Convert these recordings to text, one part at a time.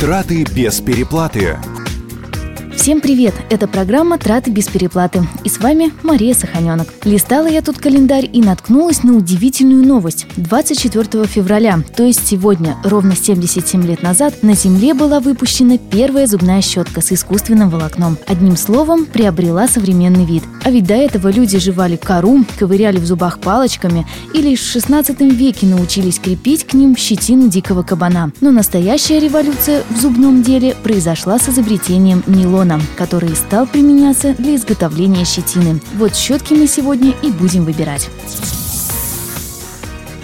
Траты без переплаты. Всем привет! Это программа «Траты без переплаты». И с вами Мария Саханенок. Листала я тут календарь и наткнулась на удивительную новость. 24 февраля, то есть сегодня, ровно 77 лет назад, на Земле была выпущена первая зубная щетка с искусственным волокном. Одним словом, приобрела современный вид. А ведь до этого люди жевали кору, ковыряли в зубах палочками и лишь в 16 веке научились крепить к ним щетину дикого кабана. Но настоящая революция в зубном деле произошла с изобретением нейлона нейлона, который стал применяться для изготовления щетины. Вот щетки мы сегодня и будем выбирать.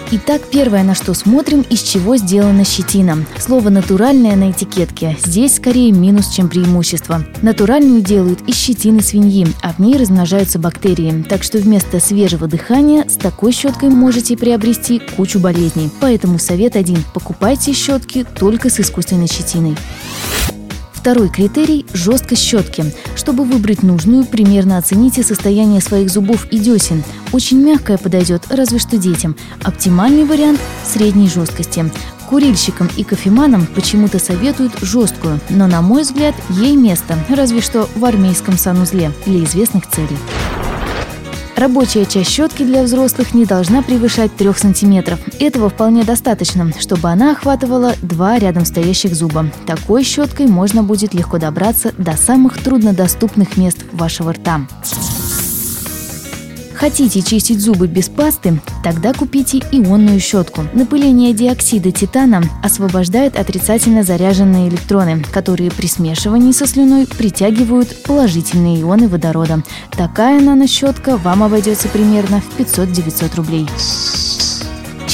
Итак, первое, на что смотрим, из чего сделана щетина. Слово «натуральное» на этикетке. Здесь скорее минус, чем преимущество. Натуральную делают из щетины свиньи, а в ней размножаются бактерии. Так что вместо свежего дыхания с такой щеткой можете приобрести кучу болезней. Поэтому совет один – покупайте щетки только с искусственной щетиной. Второй критерий – жесткость щетки. Чтобы выбрать нужную, примерно оцените состояние своих зубов и десен. Очень мягкая подойдет, разве что детям. Оптимальный вариант – средней жесткости. Курильщикам и кофеманам почему-то советуют жесткую, но, на мой взгляд, ей место, разве что в армейском санузле для известных целей. Рабочая часть щетки для взрослых не должна превышать 3 см. Этого вполне достаточно, чтобы она охватывала два рядом стоящих зуба. Такой щеткой можно будет легко добраться до самых труднодоступных мест вашего рта. Хотите чистить зубы без пасты? Тогда купите ионную щетку. Напыление диоксида титана освобождает отрицательно заряженные электроны, которые при смешивании со слюной притягивают положительные ионы водорода. Такая нанощетка вам обойдется примерно в 500-900 рублей.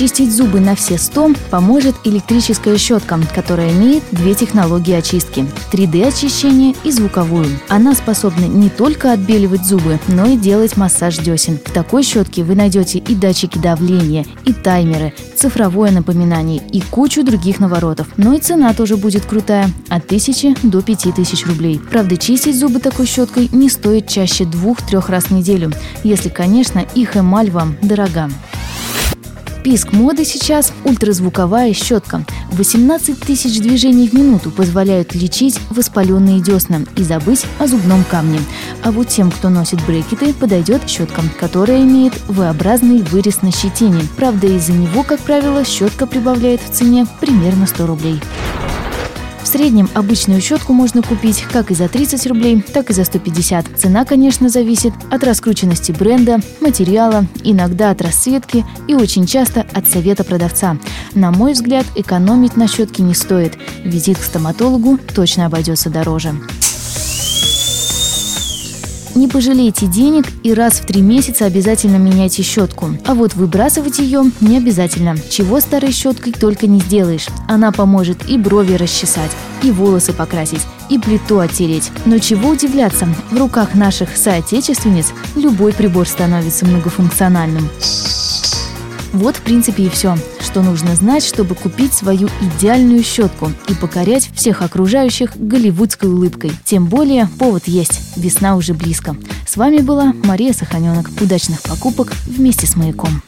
Чистить зубы на все 100 поможет электрическая щетка, которая имеет две технологии очистки – 3D-очищение и звуковую. Она способна не только отбеливать зубы, но и делать массаж десен. В такой щетке вы найдете и датчики давления, и таймеры, цифровое напоминание и кучу других наворотов. Но и цена тоже будет крутая – от 1000 до 5000 рублей. Правда, чистить зубы такой щеткой не стоит чаще двух-трех раз в неделю, если, конечно, их эмаль вам дорога. Писк моды сейчас – ультразвуковая щетка. 18 тысяч движений в минуту позволяют лечить воспаленные десна и забыть о зубном камне. А вот тем, кто носит брекеты, подойдет щетка, которая имеет V-образный вырез на щетине. Правда, из-за него, как правило, щетка прибавляет в цене примерно 100 рублей. В среднем обычную щетку можно купить как и за 30 рублей, так и за 150. Цена, конечно, зависит от раскрученности бренда, материала, иногда от расцветки и очень часто от совета продавца. На мой взгляд, экономить на щетке не стоит. Визит к стоматологу точно обойдется дороже. Не пожалейте денег и раз в три месяца обязательно меняйте щетку. А вот выбрасывать ее не обязательно. Чего старой щеткой только не сделаешь. Она поможет и брови расчесать, и волосы покрасить, и плиту оттереть. Но чего удивляться, в руках наших соотечественниц любой прибор становится многофункциональным. Вот, в принципе, и все, что нужно знать, чтобы купить свою идеальную щетку и покорять всех окружающих голливудской улыбкой. Тем более, повод есть. Весна уже близко. С вами была Мария Саханенок. Удачных покупок вместе с «Маяком».